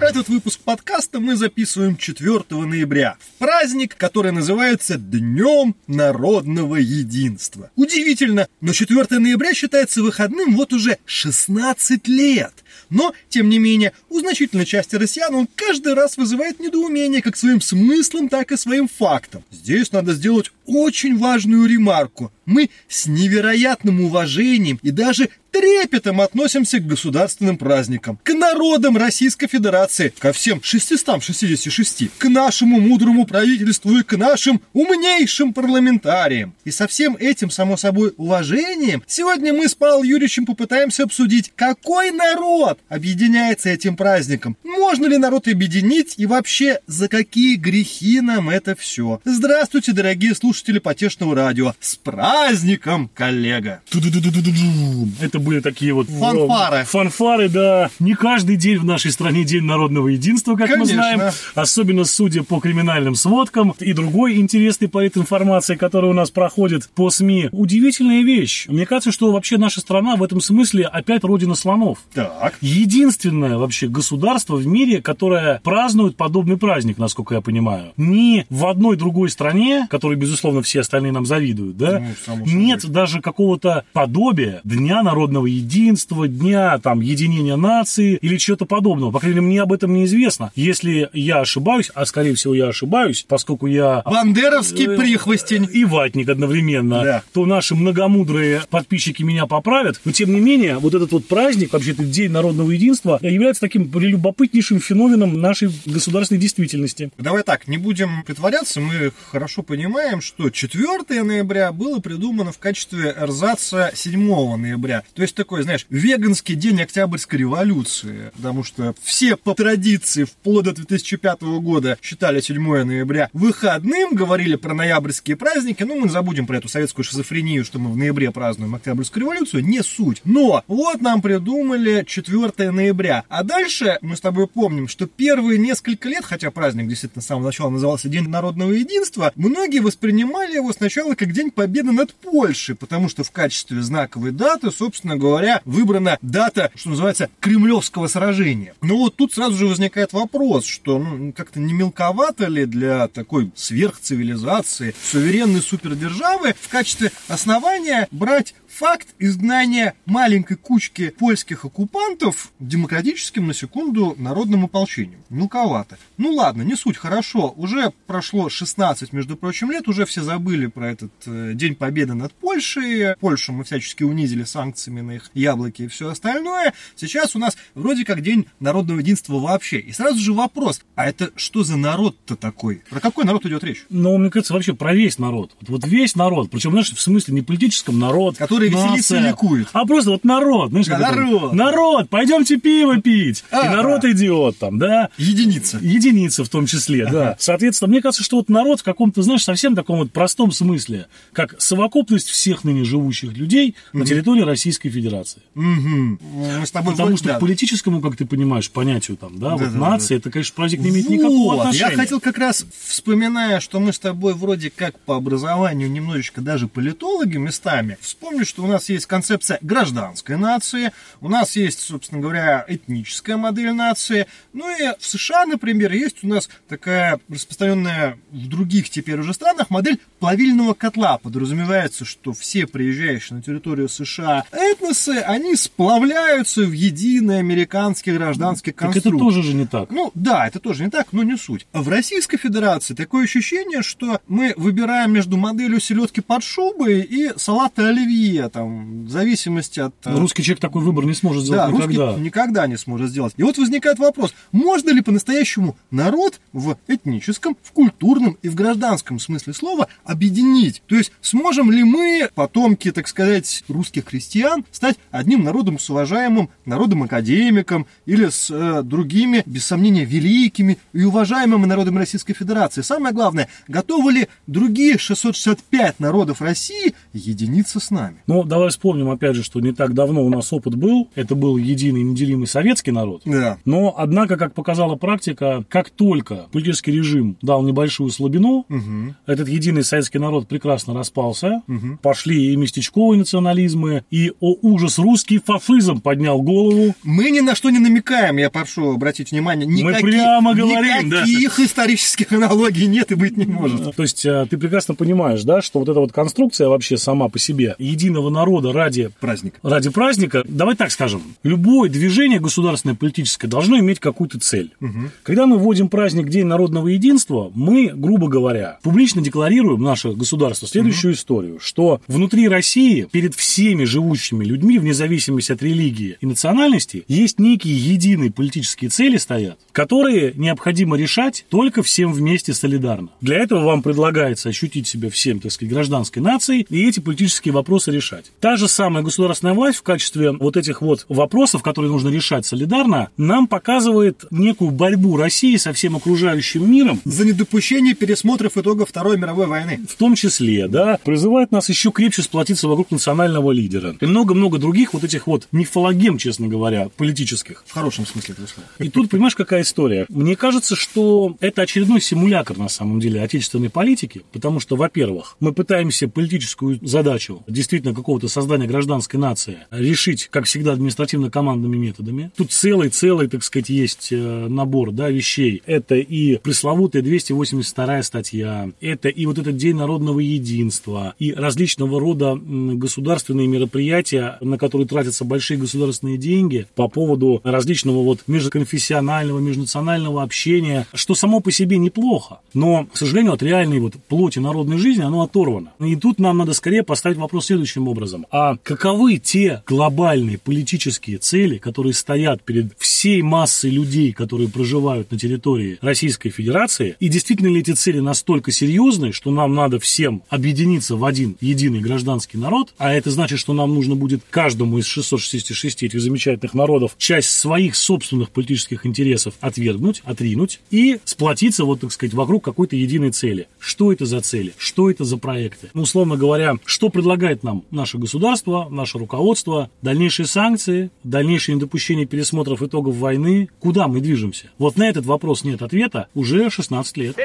Этот выпуск подкаста мы записываем 4 ноября, праздник, который называется Днем Народного Единства. Удивительно, но 4 ноября считается выходным вот уже 16 лет. Но, тем не менее, у значительной части россиян он каждый раз вызывает недоумение как своим смыслом, так и своим фактом. Здесь надо сделать очень важную ремарку. Мы с невероятным уважением и даже трепетом относимся к государственным праздникам, к народам Российской Федерации, ко всем 666, к нашему мудрому правительству и к нашим умнейшим парламентариям. И со всем этим, само собой, уважением, сегодня мы с Павлом Юрьевичем попытаемся обсудить, какой народ объединяется этим праздником, можно ли народ объединить и вообще за какие грехи нам это все. Здравствуйте, дорогие слушатели потешного радио. С праздником, коллега! Это были такие вот... Фанфары. Фанфары, да. Не каждый день в нашей стране День народного единства, как Конечно. мы знаем. Особенно судя по криминальным сводкам и другой интересной политинформации, которая у нас проходит по СМИ. Удивительная вещь. Мне кажется, что вообще наша страна в этом смысле опять родина слонов. Так. Единственное вообще государство в мире, которое празднует подобный праздник, насколько я понимаю. Ни в одной другой стране, которой, безусловно, все остальные нам завидуют, да, Ну, нет даже какого-то подобия Дня народного единства, Дня там единения нации или чего-то подобного. По крайней мере, мне об этом неизвестно. Если я ошибаюсь, а скорее всего я ошибаюсь, поскольку я Бандеровский Э, прихвостень. и ватник одновременно, Да. то наши многомудрые подписчики меня поправят. Но тем не менее, вот этот вот праздник, вообще-то День народного единства, является таким любопытнейшим феноменом нашей государственной действительности. Давай так, не будем притворяться, мы хорошо понимаем, что 4 ноября было придумано в качестве эрзаца 7 ноября. То есть такой, знаешь, веганский день Октябрьской революции. Потому что все по традиции вплоть до 2005 года считали 7 ноября выходным, говорили про ноябрьские праздники. Ну, мы забудем про эту советскую шизофрению, что мы в ноябре празднуем Октябрьскую революцию. Не суть. Но вот нам придумали 4 ноября. А дальше мы с тобой помним, что первые несколько лет, хотя праздник действительно с самого начала назывался День народного единства, многие воспринимали его сначала как День победы над Польшей, потому что в качестве знаковой даты, собственно говоря, выбрана дата, что называется, Кремлевского сражения. Но вот тут сразу же возникает вопрос, что ну, как-то не мелковато ли для такой сверхцивилизации, суверенной супердержавы в качестве основания брать факт изгнания маленькой кучки польских оккупантов демократическим, на секунду, народным ополчением. Мелковато. Ну ладно, не суть, хорошо. Уже прошло 16, между прочим, лет, уже все забыли про этот э, День Победы над Польшей. Польшу мы всячески унизили санкциями на их яблоки и все остальное. Сейчас у нас вроде как День народного единства вообще. И сразу же вопрос, а это что за народ-то такой? Про какой народ идет речь? Но, мне кажется, вообще про весь народ. Вот, вот весь народ. Причем, знаешь, в смысле не политическом народ. Который веселится и нация, ликует. А просто вот народ. Знаешь, Да, как это? народ. Народ, пойдемте пиво пить. Ага. И народ идет там, да. Единица. Единица в том числе, да. Соответственно, мне кажется, что вот народ в каком-то, знаешь, совсем таком вот простом смысле, как совокупность всех ныне живущих людей на территории Российской Федерации. Мгм. Мы с тобой Потому что да. к политическому, как ты понимаешь, понятию там, да, вот Да-да-да. нация, это, конечно, праздник не имеет никакого Вот, отношения. Я хотел как раз, вспоминая, что мы с тобой вроде как по образованию немножечко даже политологи местами, вспомнить, что у нас есть концепция гражданской нации, у нас есть, собственно говоря, этническая модель нации, ну и в США, например, есть у нас такая распространенная в других теперь уже странах модель плавильного котла. Подразумевается, что все приезжающие на территорию США этносы, они сплавляются в единый американский гражданский Так конструкт. это тоже же не так. Ну да, это тоже не так, но не суть. В Российской Федерации такое ощущение, что мы выбираем между моделью селедки под шубой и салата оливье, там, в зависимости от... э, Русский человек такой выбор не сможет да, сделать русский никогда. никогда не сможет сделать. И вот возникает вопрос, можно ли по-настоящему народ в этническом, в культурном и в гражданском смысле слова объединить? То есть сможем ли мы, потомки, так сказать, русских крестьян, стать одним народом с уважаемым народом-академиком или с э, другими, без сомнения, великими и уважаемыми народами Российской Федерации? Самое главное, готовы ли другие 665 народов России единиться с нами? Ну, давай вспомним, опять же, что не так давно у нас опыт был. Это был единый неделимый советский народ. Да. Но, однако, как показала практика, как только политический режим дал небольшую слабину, Угу. этот единый советский народ прекрасно распался, пошли и местечковые национализмы, и, о ужас, русский фафизм поднял голову. Мы ни на что не намекаем, я прошу обратить внимание. Никаких, прямо говорим, да. Никаких исторических аналогий нет и быть не может. То есть э, ты прекрасно понимаешь, да, что вот эта вот конструкция вообще сама по себе единого народа ради Праздник. ради праздника, давай так скажем, любое движение государственное политическое должно иметь какую-то цель. Когда мы вводим праздник День народного единства, мы, грубо говоря, публично декларируем наше государство следующую историю, что внутри России перед всеми живущими людьми, вне зависимости от религии и национальности, есть некие единые политические цели стоят, которые необходимо решать только всем вместе солидарно. Для этого вам предлагается ощутить себя всем, так сказать, гражданской нацией и эти политические вопросы решать. Та же самая государственная власть в качестве вот этих вот вопросов, которые нужно решать солидарно, нам показывает некую борьбу России со всем окружающим миром, За недопущение пересмотров итогов Второй мировой войны. в том числе, да, призывает нас еще крепче сплотиться вокруг национального лидера. И много-много других вот этих вот мифологем, честно говоря, политических. В хорошем смысле этого слова. И тут, понимаешь, какая история? Мне кажется, что это очередной симулятор, на самом деле, отечественной политики, потому что, во-первых, мы пытаемся политическую задачу действительно какого-то создания гражданской нации решить, как всегда, административно-командными методами. Тут целый-целый, так сказать, есть э, набор да, вещей. Это и пресловутая 282 статья, это и вот этот День народного единства, и различного рода государственные мероприятия, на которые тратятся большие государственные деньги по поводу различного вот межконфессионального, межнационального общения, что само по себе неплохо. Но, к сожалению, от реальной вот плоти народной жизни оно оторвано. И тут нам надо скорее поставить вопрос следующим образом. А каковы те глобальные политические цели, которые стоят перед всей массой людей, которые проживают на территории Российской Федерации? И действительно ли эти цели настолько серьезные, что нам надо всем объединиться в один единый гражданский народ, а это значит, что нам нужно будет каждому из 666 этих замечательных народов часть своих собственных политических интересов отвергнуть, отринуть и сплотиться, вот так сказать, вокруг какой-то единой цели. Что это за цели? Что это за проекты? Ну, условно говоря, что предлагает нам наше государство, наше руководство, дальнейшие санкции, дальнейшее недопущение пересмотров итогов войны, куда мы движемся? Вот на этот вопрос нет ответа уже 16 лет.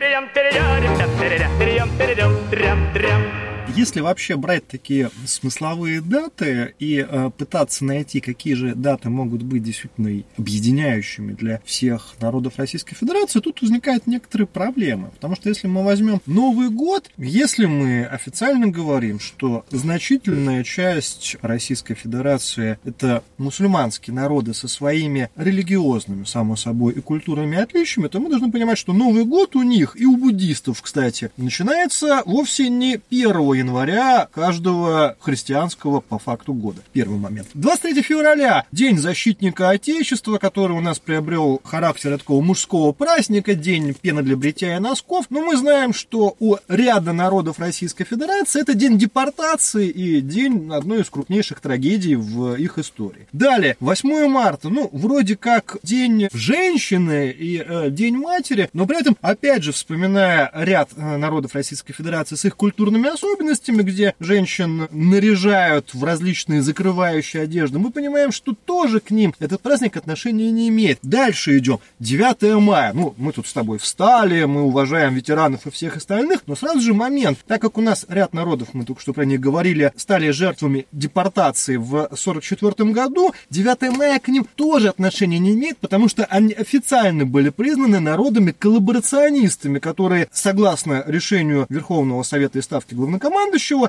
Если вообще брать такие смысловые даты и э, пытаться найти, какие же даты могут быть действительно объединяющими для всех народов Российской Федерации, тут возникают некоторые проблемы. Потому что если мы возьмем Новый год, если мы официально говорим, что значительная часть Российской Федерации это мусульманские народы со своими религиозными, само собой, и культурными отличиями, то мы должны понимать, что Новый год у них и у буддистов, кстати, начинается вовсе не 1 января каждого христианского по факту года. Первый момент. 23 февраля День защитника Отечества, который у нас приобрел характер такого мужского праздника, День пены для бритья и носков. Но мы знаем, что у ряда народов Российской Федерации это день депортации и день одной из крупнейших трагедий в их истории. Далее, 8 марта, ну, вроде как День женщины и э, День матери, но при этом, опять же, вспоминая ряд э, народов Российской Федерации с их культурными особенностями, где женщин наряжают в различные закрывающие одежды, мы понимаем, что тоже к ним этот праздник отношения не имеет. Дальше идем. 9 мая. Ну, мы тут с тобой встали, мы уважаем ветеранов и всех остальных, но сразу же момент, так как у нас ряд народов, мы только что про них говорили, стали жертвами депортации в 1944 году, 9 мая к ним тоже отношения не имеет, потому что они официально были признаны народами коллаборационистами, которые, согласно решению Верховного Совета и Ставки Главнокомандующего,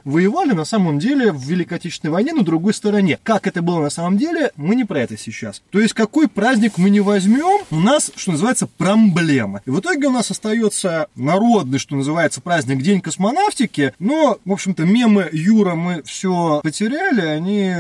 воевали на самом деле в Великой Отечественной войне на другой стороне. Как это было на самом деле, мы не про это сейчас. То есть, какой праздник мы не возьмем, у нас, что называется, проблема. И в итоге у нас остается народный, что называется, праздник День космонавтики, но, в общем-то, мемы Юра мы все потеряли, они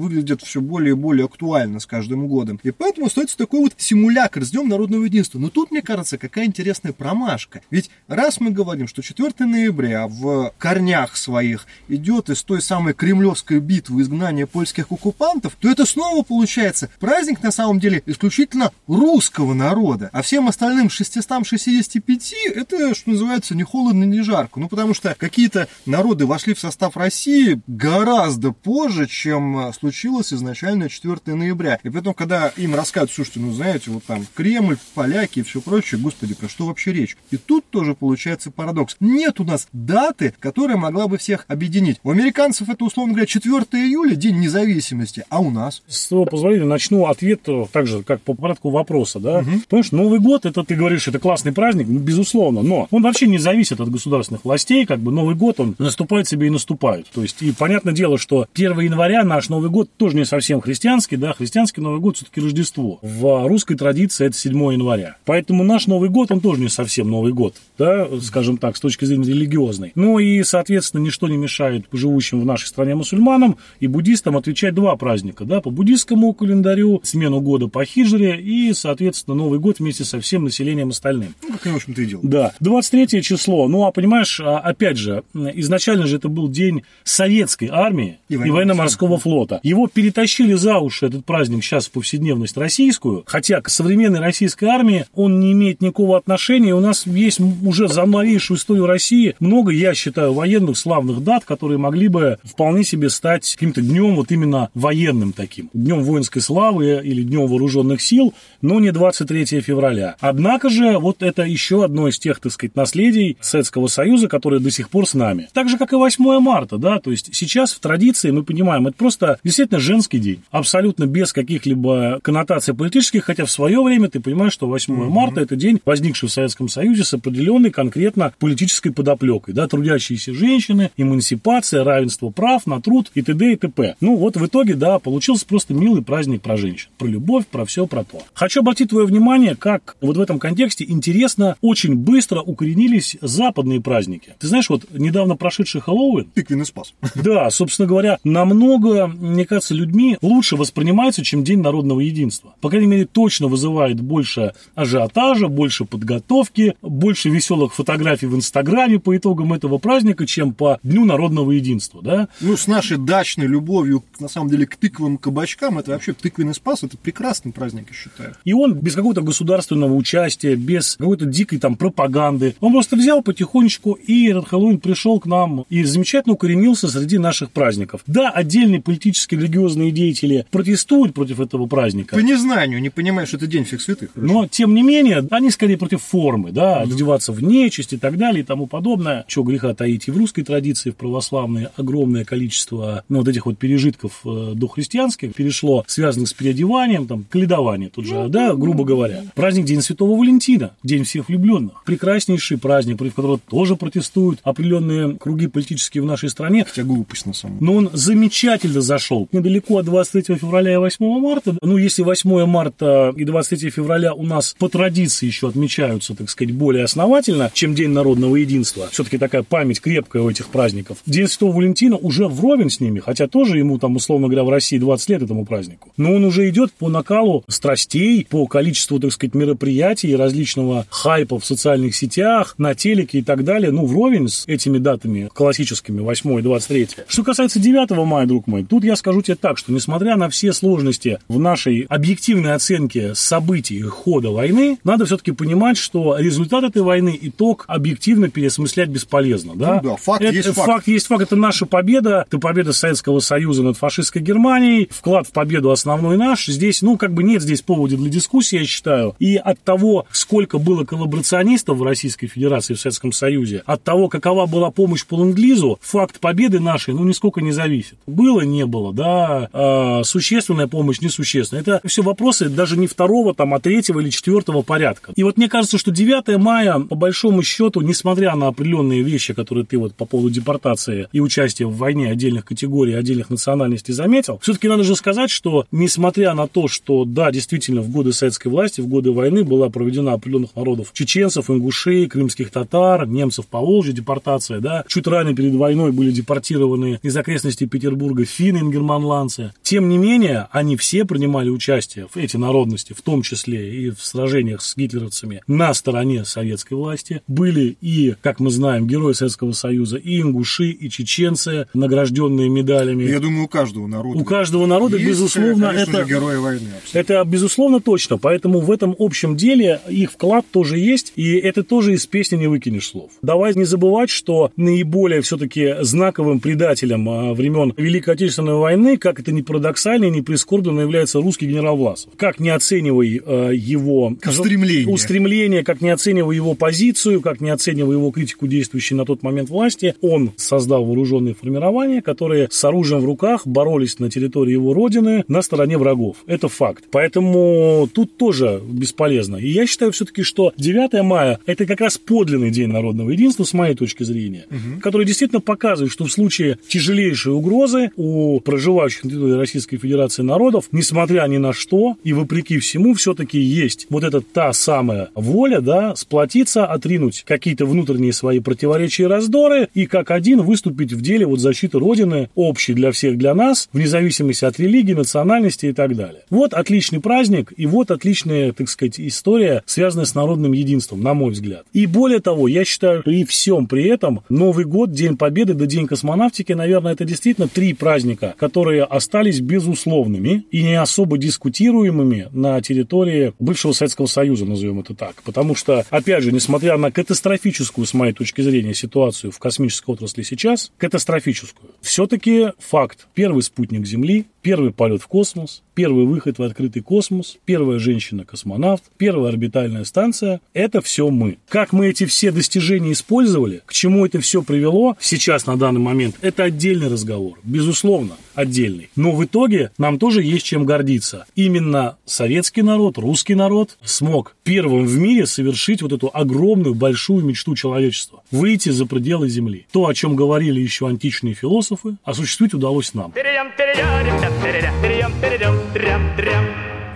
выглядят все более и более актуально с каждым годом. И поэтому остается такой вот симулятор с Днем народного единства. Но тут, мне кажется, какая интересная промашка. Ведь раз мы говорим, что 4 ноября в корнях корнях своих идет из той самой кремлевской битвы изгнания польских оккупантов, то это снова получается праздник на самом деле исключительно русского народа, а всем остальным 665 это, что называется, не холодно, не жарко. Ну, потому что какие-то народы вошли в состав России гораздо позже, чем случилось изначально 4 ноября. И поэтому, когда им рассказывают, слушайте, ну, знаете, вот там Кремль, поляки и все прочее, господи, про что вообще речь? И тут тоже получается парадокс. Нет у нас даты, которая могла бы всех объединить. У американцев это, условно говоря, 4 июля, День независимости, а у нас? С твоего позволения начну ответ так же, как по порядку вопроса, да? Угу. Понимаешь, Новый год, это ты говоришь, это классный праздник, ну, безусловно, но он вообще не зависит от государственных властей, как бы Новый год, он наступает себе и наступает. То есть, и понятное дело, что 1 января наш Новый год тоже не совсем христианский, да, христианский Новый год все-таки Рождество. В русской традиции это 7 января. Поэтому наш Новый год, он тоже не совсем Новый год, да, скажем так, с точки зрения религиозной. Ну и, соответственно, ничто не мешает живущим в нашей стране мусульманам и буддистам отвечать два праздника, да, по буддистскому календарю, смену года по хиджре и, соответственно, Новый год вместе со всем населением остальным. Ну, как они, в общем-то, и делают. Да. 23 число, ну, а понимаешь, а, опять же, изначально же это был день советской армии и, и военно-морского флота. Его перетащили за уши, этот праздник, сейчас в повседневность российскую, хотя к современной российской армии он не имеет никакого отношения. У нас есть уже за новейшую историю России много, я считаю, военных славных дат, которые могли бы вполне себе стать каким-то днем вот именно военным таким. Днем воинской славы или днем вооруженных сил, но не 23 февраля. Однако же вот это еще одно из тех, так сказать, наследий Советского Союза, которое до сих пор с нами. Так же, как и 8 марта, да, то есть сейчас в традиции мы понимаем, это просто действительно женский день, абсолютно без каких-либо коннотаций политических, хотя в свое время ты понимаешь, что 8 mm-hmm. марта это день, возникший в Советском Союзе с определенной конкретно политической подоплекой, да, трудящиеся женщины, эмансипация, равенство прав на труд и т.д. и т.п. Ну вот в итоге, да, получился просто милый праздник про женщин, про любовь, про все, про то. Хочу обратить твое внимание, как вот в этом контексте интересно, очень быстро укоренились западные праздники. Ты знаешь, вот недавно прошедший Хэллоуин... Тыквенный спас. Да, собственно говоря, намного, мне кажется, людьми лучше воспринимается, чем День народного единства. По крайней мере, точно вызывает больше ажиотажа, больше подготовки, больше веселых фотографий в Инстаграме по итогам этого праздника, чем по Дню народного единства, да? Ну, с нашей дачной любовью, на самом деле, к тыквым кабачкам, это вообще тыквенный спас, это прекрасный праздник, я считаю. И он без какого-то государственного участия, без какой-то дикой там пропаганды, он просто взял потихонечку, и этот Хэллоуин пришел к нам и замечательно укоренился среди наших праздников. Да, отдельные политические религиозные деятели протестуют против этого праздника. По незнанию, не понимаешь, что это день всех святых. Но, тем не менее, они скорее против формы, да, mm-hmm. одеваться в нечисть и так далее и тому подобное. Чего греха таить и в русской традиции, в православной, огромное количество ну, вот этих вот пережитков э, дохристианских перешло, связанных с переодеванием, там, каледование тут же, mm-hmm. да, грубо говоря. Праздник День Святого Валентина, День всех влюбленных. Прекраснейший праздник, против которого тоже протестуют определенные круги политические в нашей стране. Хотя глупость на самом деле. Но он замечательно зашел. Недалеко от 23 февраля и 8 марта. Ну, если 8 марта и 23 февраля у нас по традиции еще отмечаются, так сказать, более основательно, чем День народного единства. Все-таки такая память крепкая этих праздников. День Святого Валентина уже вровень с ними, хотя тоже ему там, условно говоря, в России 20 лет этому празднику. Но он уже идет по накалу страстей, по количеству, так сказать, мероприятий, различного хайпа в социальных сетях, на телеке и так далее, ну, вровень с этими датами классическими, 8 и 23. Что касается 9 мая, друг мой, тут я скажу тебе так, что несмотря на все сложности в нашей объективной оценке событий хода войны, надо все-таки понимать, что результат этой войны, итог объективно переосмыслять бесполезно. Да, ну, да факт это, есть факт. Факт есть факт. Это наша победа, это победа Советского Союза над фашистской Германией, вклад в победу основной наш. Здесь, ну, как бы нет здесь повода для дискуссии, я считаю. И от того, сколько было коллаборационистов в Российской Федерации, в Советском Союзе, от того, какова была помощь по ленд факт победы нашей, ну, нисколько не зависит. Было, не было, да, э, существенная помощь, несущественная. Это все вопросы даже не второго, там, а третьего или четвертого порядка. И вот мне кажется, что 9 мая, по большому счету, несмотря на определенные вещи, которые ты вот по поводу депортации и участия в войне отдельных категорий, отдельных национальностей заметил, все-таки надо же сказать, что несмотря на то, что, да, действительно, в годы советской власти, в годы войны была проведена определенных народов чеченцев, ингушей, крымских татар, немцев по Волжье депортация, да, чуть ранее перед войной были депортированы из окрестностей Петербурга финны, ингерманландцы. Тем не менее, они все принимали участие, в эти народности, в том числе и в сражениях с гитлеровцами на стороне советской власти. Были и, как мы знаем, герои Советского Союза Союза, и ингуши, и чеченцы, награжденные медалями. Я думаю, у каждого народа. У каждого народа, есть, безусловно, это... герои войны. абсолютно. Это, безусловно, точно. Поэтому в этом общем деле их вклад тоже есть, и это тоже из песни не выкинешь слов. Давай не забывать, что наиболее все-таки знаковым предателем а, времен Великой Отечественной войны, как это ни парадоксально и не прискорбно, является русский генерал Власов. Как не оценивай а, его Устремление. устремление, как не оценивай его позицию, как не оценивай его критику действующей на тот момент власти, он создал вооруженные формирования, которые с оружием в руках боролись на территории его родины на стороне врагов. Это факт. Поэтому тут тоже бесполезно. И я считаю все-таки, что 9 мая – это как раз подлинный день народного единства, с моей точки зрения, угу. который действительно показывает, что в случае тяжелейшей угрозы у проживающих на территории Российской Федерации народов, несмотря ни на что и вопреки всему, все-таки есть вот эта та самая воля, да, сплотиться, отринуть какие-то внутренние свои противоречия и раздоры, и как один выступить в деле вот защиты Родины, общей для всех, для нас, вне зависимости от религии, национальности и так далее. Вот отличный праздник, и вот отличная, так сказать, история, связанная с народным единством, на мой взгляд. И более того, я считаю, при всем при этом, Новый год, День Победы да День космонавтики, наверное, это действительно три праздника, которые остались безусловными и не особо дискутируемыми на территории бывшего Советского Союза, назовем это так. Потому что, опять же, несмотря на катастрофическую, с моей точки зрения, ситуацию в космической отрасли сейчас, катастрофическую, все-таки факт. Первый спутник Земли, первый полет в космос, первый выход в открытый космос, первая женщина-космонавт, первая орбитальная станция – это все мы. Как мы эти все достижения использовали, к чему это все привело сейчас на данный момент, это отдельный разговор, безусловно, отдельный. Но в итоге нам тоже есть чем гордиться. Именно советский народ, русский народ смог первым в мире совершить вот эту огромную, большую мечту человечества – выйти за пределы Земли. То, о чем говорили еще античные философы, осуществить удалось нам.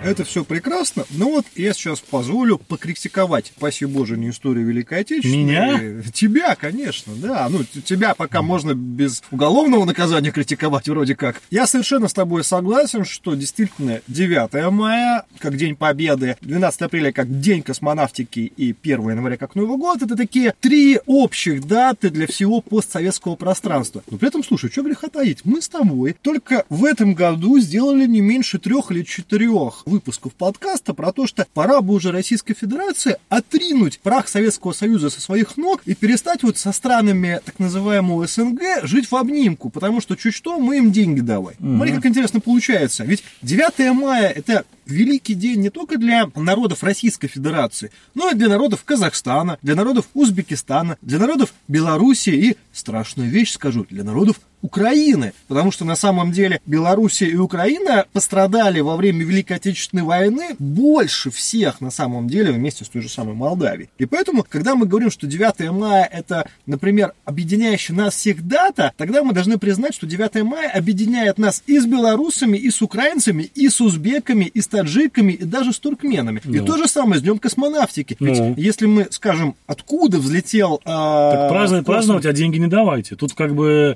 Это все прекрасно, но вот я сейчас позволю покритиковать, спаси Боже, не историю Великой Отечественной. Меня? Тебя, конечно, да. Ну, тебя пока можно без уголовного наказания критиковать вроде как. Я совершенно с тобой согласен, что действительно 9 мая, как День Победы, 12 апреля, как День космонавтики и 1 января, как Новый год, это такие три общих даты для всего постсоветского пространства. Но при этом, слушай, что греха таить? Мы с тобой только в этом году сделали не меньше трех или четырех выпусков подкаста про то, что пора бы уже Российской Федерации отринуть прах Советского Союза со своих ног и перестать вот со странами так называемого СНГ жить в обнимку, потому что чуть что мы им деньги давай. Угу. Смотри, как интересно получается. Ведь 9 мая это великий день не только для народов Российской Федерации, но и для народов Казахстана, для народов Узбекистана, для народов Белоруссии и, страшную вещь скажу, для народов Украины, потому что на самом деле Белоруссия и Украина пострадали во время Великой Отечественной войны больше всех на самом деле вместе с той же самой Молдавией. И поэтому, когда мы говорим, что 9 мая это, например, объединяющая нас всех дата, тогда мы должны признать, что 9 мая объединяет нас и с белорусами, и с украинцами, и с узбеками, и с таджиками, и даже с туркменами. Ну. И то же самое с Днем космонавтики. Ведь Ну. если мы скажем, откуда взлетел... а, Так праздновать, праздновать, а деньги не давайте. Тут как бы...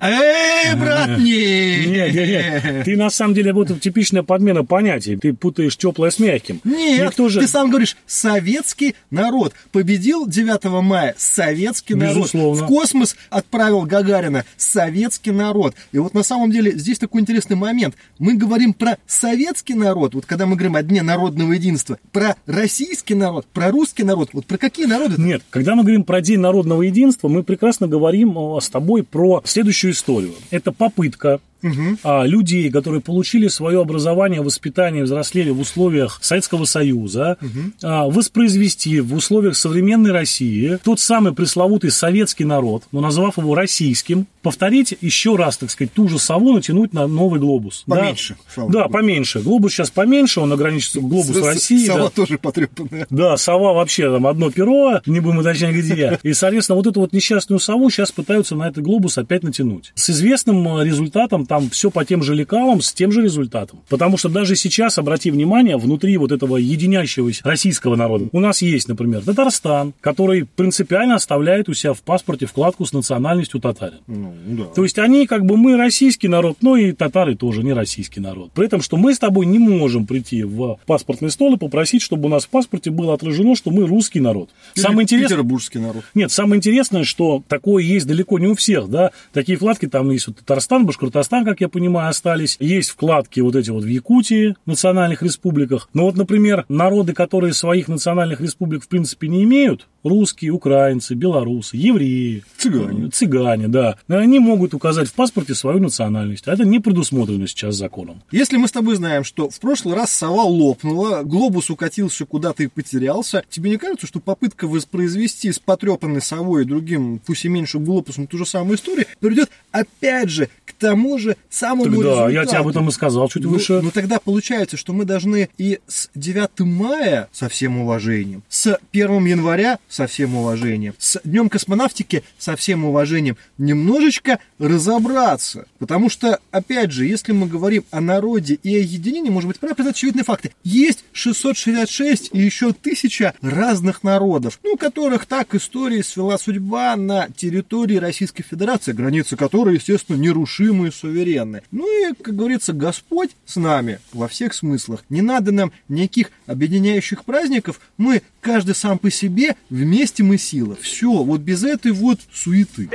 Брат, не! Нет, нет, нет. Ты на самом деле вот типичная подмена понятий. Ты путаешь теплое с мягким. Нет, Никто же... ты сам говоришь, советский народ победил 9 мая, советский Безусловно. народ. В космос отправил Гагарина, советский народ. И вот на самом деле здесь такой интересный момент. Мы говорим про советский народ, вот когда мы говорим о Дне народного единства, про российский народ, про русский народ, вот про какие народы? Нет, когда мы говорим про День народного единства, мы прекрасно говорим с тобой про следующую историю. Это попытка а, людей, которые получили свое образование, воспитание, взрослели в условиях Советского Союза, а, воспроизвести в условиях современной России тот самый пресловутый советский народ, но назвав его российским, повторить еще раз, так сказать, ту же сову натянуть на новый глобус. Да? Поменьше, слава Да, богу. поменьше. Глобус сейчас поменьше, он ограничится глобус С- России. Сова да. тоже потрепанная. Да, сова вообще там одно перо, не будем уточнять где. И, соответственно, вот эту вот несчастную сову сейчас пытаются на этот глобус опять натянуть. С известным результатом там все по тем же лекалам, с тем же результатом. Потому что даже сейчас, обрати внимание, внутри вот этого единящегося российского народа у нас есть, например, Татарстан, который принципиально оставляет у себя в паспорте вкладку с национальностью татарин. Ну, да. То есть они как бы мы российский народ, но и татары тоже не российский народ. При этом, что мы с тобой не можем прийти в паспортный стол и попросить, чтобы у нас в паспорте было отражено, что мы русский народ. Или Самое интересное... Петербургский народ. Нет, самое интересное, что такое есть далеко не у всех, да. Такие вкладки там есть вот Татарстан, Башкортостан, как я понимаю, остались. Есть вкладки вот эти вот в Якутии, национальных республиках. Но вот, например, народы, которые своих национальных республик в принципе не имеют, русские, украинцы, белорусы, евреи, Цыгане. э, цыгане, да, они могут указать в паспорте свою национальность. А это не предусмотрено сейчас законом. Если мы с тобой знаем, что в прошлый раз сова лопнула, глобус укатился куда-то и потерялся, тебе не кажется, что попытка воспроизвести с потрепанной совой и другим, пусть и меньше глобусом, ту же самую историю, приведет опять же к тому же самому Тогда результату? я тебе об этом и сказал чуть Ну, выше. ну тогда получается, что мы должны и с 9 мая со всем уважением, с 1 января со всем уважением, с Днем космонавтики со всем уважением немножечко разобраться. Потому что, опять же, если мы говорим о народе и о единении, может быть, пора признать очевидные факты. Есть 666 и еще тысяча разных народов, ну, которых так истории свела судьба на территории Российской Федерации, границы которой, естественно, нерушимые и суверенны. Ну и, как говорится, Господь с нами во всех смыслах. Не надо нам никаких объединяющих праздников. Мы, каждый сам по себе, вместе мы сила. Все, вот без этой вот суеты.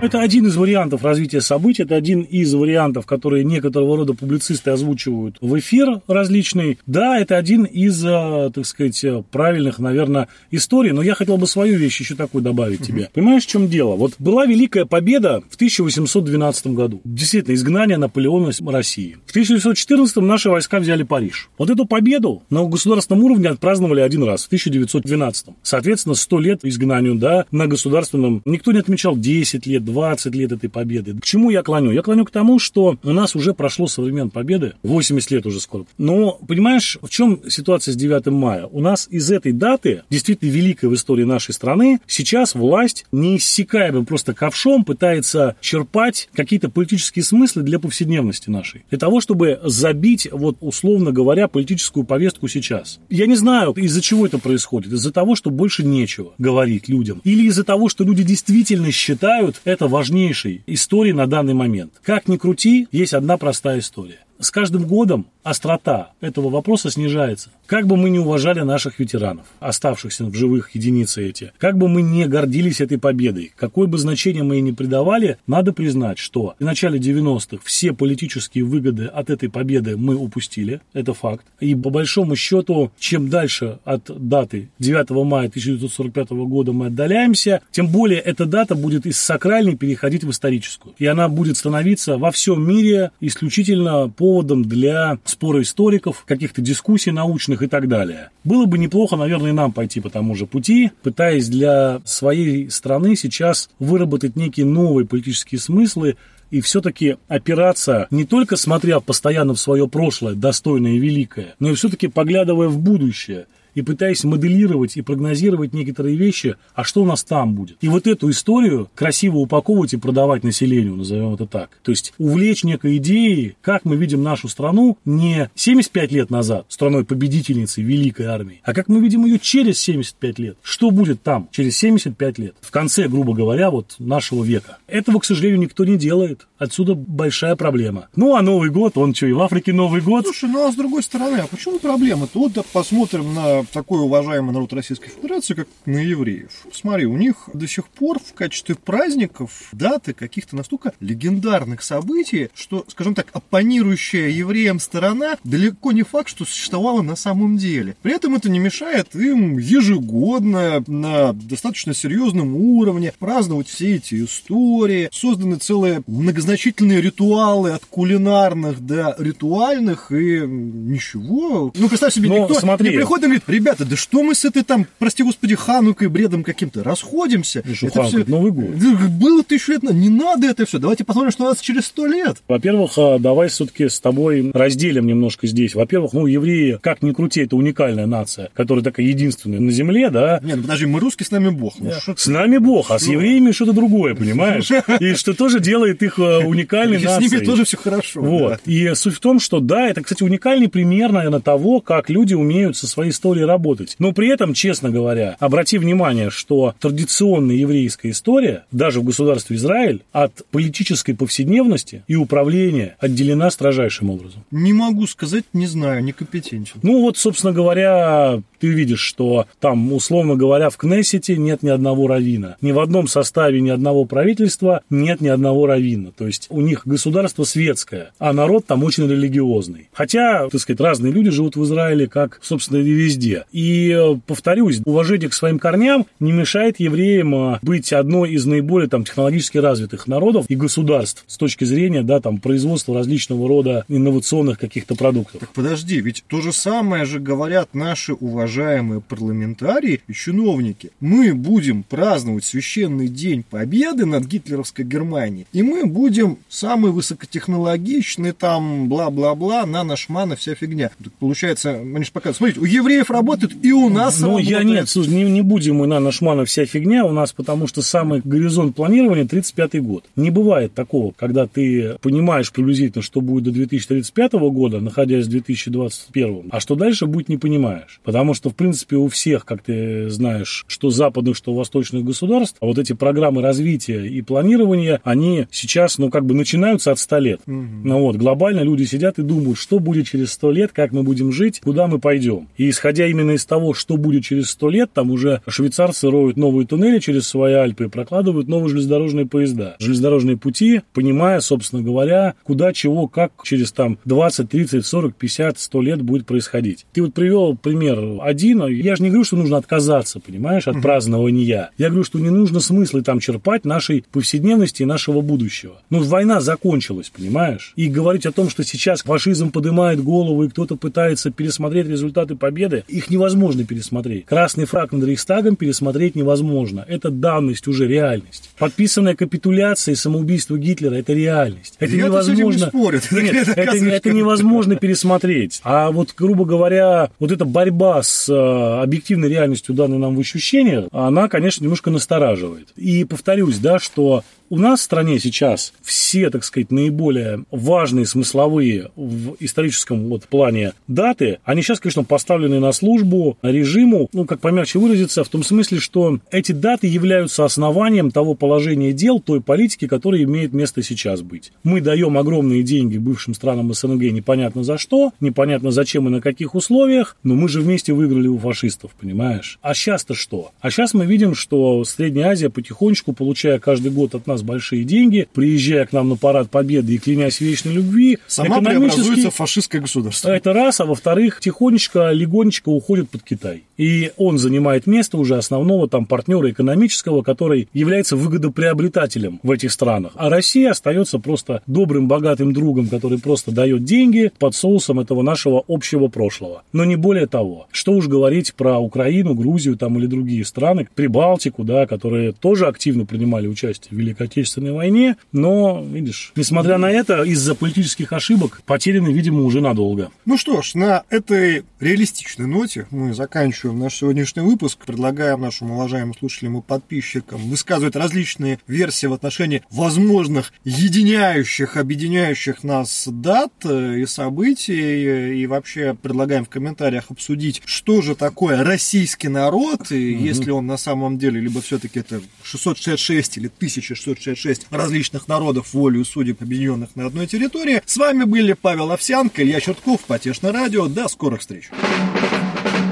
Это один из вариантов развития событий, это один из вариантов, которые некоторого рода публицисты озвучивают в эфир различный. Да, это один из, э, так сказать, э, правильных, наверное, историй, но я хотел бы свою вещь еще такую добавить тебе. Понимаешь, в чем дело? Вот была Великая Победа в 1812 году. Действительно, изгнание Наполеона России. В 1814 наши войска взяли Париж. Вот эту победу на государственном уровне отпраздновали один раз, в 1912. Соответственно, 100 лет изгнанию, да, на государственном. Никто не отмечал 10 лет, 20 лет этой победы. К чему я клоню? Я клоню к тому, что у нас уже прошло со времен победы, 80 лет уже скоро. Но, понимаешь, в чем ситуация с 9 мая? У нас из этой даты, действительно великой в истории нашей страны, сейчас власть неиссякаемым просто ковшом пытается черпать какие-то политические смыслы для повседневности нашей. Для того, чтобы забить, вот условно говоря, политическую повестку сейчас. Я не знаю, из-за чего это происходит. Из-за того, что больше нечего говорить людям. Или из-за того, что люди действительно считают это важнейшей историей на данный момент. Как ни крути, есть одна простая история. С каждым годом острота этого вопроса снижается. Как бы мы не уважали наших ветеранов, оставшихся в живых единицы эти, как бы мы не гордились этой победой, какое бы значение мы ей не придавали, надо признать, что в начале 90-х все политические выгоды от этой победы мы упустили, это факт. И по большому счету, чем дальше от даты 9 мая 1945 года мы отдаляемся, тем более эта дата будет из сакральной переходить в историческую. И она будет становиться во всем мире исключительно поводом для спора историков, каких-то дискуссий научных и так далее. Было бы неплохо, наверное, и нам пойти по тому же пути, пытаясь для своей страны сейчас выработать некие новые политические смыслы, и все-таки опираться не только смотря постоянно в свое прошлое, достойное и великое, но и все-таки поглядывая в будущее и пытаясь моделировать и прогнозировать некоторые вещи, а что у нас там будет. И вот эту историю красиво упаковывать и продавать населению, назовем это так. То есть увлечь некой идеей, как мы видим нашу страну не 75 лет назад, страной-победительницей великой армии, а как мы видим ее через 75 лет. Что будет там через 75 лет? В конце, грубо говоря, вот нашего века. Этого, к сожалению, никто не делает. Отсюда большая проблема. Ну, а Новый год, он что, и в Африке Новый год? Слушай, ну а с другой стороны, а почему проблема-то? Вот да, посмотрим на такой уважаемый народ Российской Федерации, как на евреев. Смотри, у них до сих пор в качестве праздников даты каких-то настолько легендарных событий, что, скажем так, оппонирующая евреям сторона далеко не факт, что существовала на самом деле. При этом это не мешает им ежегодно на достаточно серьезном уровне праздновать все эти истории. Созданы целые многозначительные ритуалы от кулинарных до ритуальных, и ничего. Ну, представь себе, Но никто смотри. не приходит и говорит, ребята, да что мы с этой там, прости господи, Ханукой, бредом каким-то, расходимся. И Это это Новый год. Было тысячу лет, не надо это все, давайте посмотрим, что у нас через сто лет. Во-первых, а, давай все-таки с тобой разделим немножко здесь. Во-первых, ну, евреи, как ни крути, это уникальная нация, которая такая единственная на земле, да. Нет, ну подожди, мы русские, с нами Бог. Ну, С нами Бог, а с евреями что-то другое, понимаешь? И что тоже делает их а, уникальной И с нацией. ними тоже все хорошо. Вот. И суть в том, что да, это, кстати, уникальный пример, наверное, того, как люди умеют со своей историей работать. Но при этом, честно говоря, обрати внимание, что традиционная еврейская история, даже в государстве Израиль, от политической повседневности и управления отделена строжайшим образом. Не могу сказать, не знаю, некомпетентен. Ну вот, собственно говоря, ты видишь, что там, условно говоря, в Кнессете нет ни одного равина. Ни в одном составе ни одного правительства нет ни одного равина. То есть у них государство светское, а народ там очень религиозный. Хотя, так сказать, разные люди живут в Израиле, как, собственно, и везде. И, э, повторюсь, уважение к своим корням не мешает евреям э, быть одной из наиболее там, технологически развитых народов и государств с точки зрения да, там, производства различного рода инновационных каких-то продуктов. Так подожди, ведь то же самое же говорят наши уважаемые парламентарии и чиновники. Мы будем праздновать священный день победы над гитлеровской Германией, и мы будем самый высокотехнологичный там бла-бла-бла, нано-шмана, вся фигня. Так получается, они же показывают, смотрите, у евреев работает и у нас Ну, я нет, слушай, не, не будем мы на наш мана вся фигня у нас, потому что самый горизонт планирования 35 год. Не бывает такого, когда ты понимаешь приблизительно, что будет до 2035 года, находясь в 2021, а что дальше будет, не понимаешь. Потому что, в принципе, у всех, как ты знаешь, что западных, что восточных государств, а вот эти программы развития и планирования, они сейчас, ну, как бы начинаются от 100 лет. Ну вот, глобально люди сидят и думают, что будет через 100 лет, как мы будем жить, куда мы пойдем. И исходя именно из того, что будет через 100 лет, там уже швейцарцы роют новые туннели через свои Альпы и прокладывают новые железнодорожные поезда. Железнодорожные пути, понимая, собственно говоря, куда, чего, как через там 20, 30, 40, 50, 100 лет будет происходить. Ты вот привел пример один, а я же не говорю, что нужно отказаться, понимаешь, от празднования. Я говорю, что не нужно смыслы там черпать нашей повседневности и нашего будущего. Ну, война закончилась, понимаешь? И говорить о том, что сейчас фашизм поднимает голову и кто-то пытается пересмотреть результаты победы, их невозможно пересмотреть. Красный фраг над Рейхстагом пересмотреть невозможно. Это данность, уже реальность. Подписанная капитуляция и самоубийство Гитлера – это реальность. Это с этим не невозможно. спорю. Нет, это это, невозможно пересмотреть. А вот, грубо говоря, вот эта борьба с э, объективной реальностью, данной нам в ощущениях, она, конечно, немножко настораживает. И повторюсь, да, что у нас в стране сейчас все, так сказать, наиболее важные смысловые в историческом вот плане даты, они сейчас, конечно, поставлены на службу режиму, ну, как помягче выразиться, в том смысле, что эти даты являются основанием того положения дел, той политики, которая имеет место сейчас быть. Мы даем огромные деньги бывшим странам СНГ непонятно за что, непонятно зачем и на каких условиях, но мы же вместе выиграли у фашистов, понимаешь? А сейчас-то что? А сейчас мы видим, что Средняя Азия потихонечку, получая каждый год от нас большие деньги, приезжая к нам на парад победы и клянясь вечной любви, Сама преобразуется в фашистское государство. это раз, а во-вторых, тихонечко, легонечко уходит под Китай. И он занимает место уже основного там партнера экономического, который является выгодоприобретателем в этих странах. А Россия остается просто добрым, богатым другом, который просто дает деньги под соусом этого нашего общего прошлого. Но не более того. Что уж говорить про Украину, Грузию там или другие страны, Прибалтику, да, которые тоже активно принимали участие в Великой Отечественной войне, но, видишь, несмотря на это, из-за политических ошибок потеряны, видимо, уже надолго. Ну что ж, на этой реалистичной ноте мы заканчиваем наш сегодняшний выпуск. Предлагаем нашим уважаемым слушателям и подписчикам высказывать различные версии в отношении возможных единяющих, объединяющих нас дат э, и событий. И вообще предлагаем в комментариях обсудить, что же такое российский народ, и если он на самом деле, либо все-таки это 666 или 1666 666 различных народов волею судеб, объединенных на одной территории. С вами были Павел Овсянко, Илья Чертков, Потешное радио. До скорых встреч.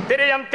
Перейдем,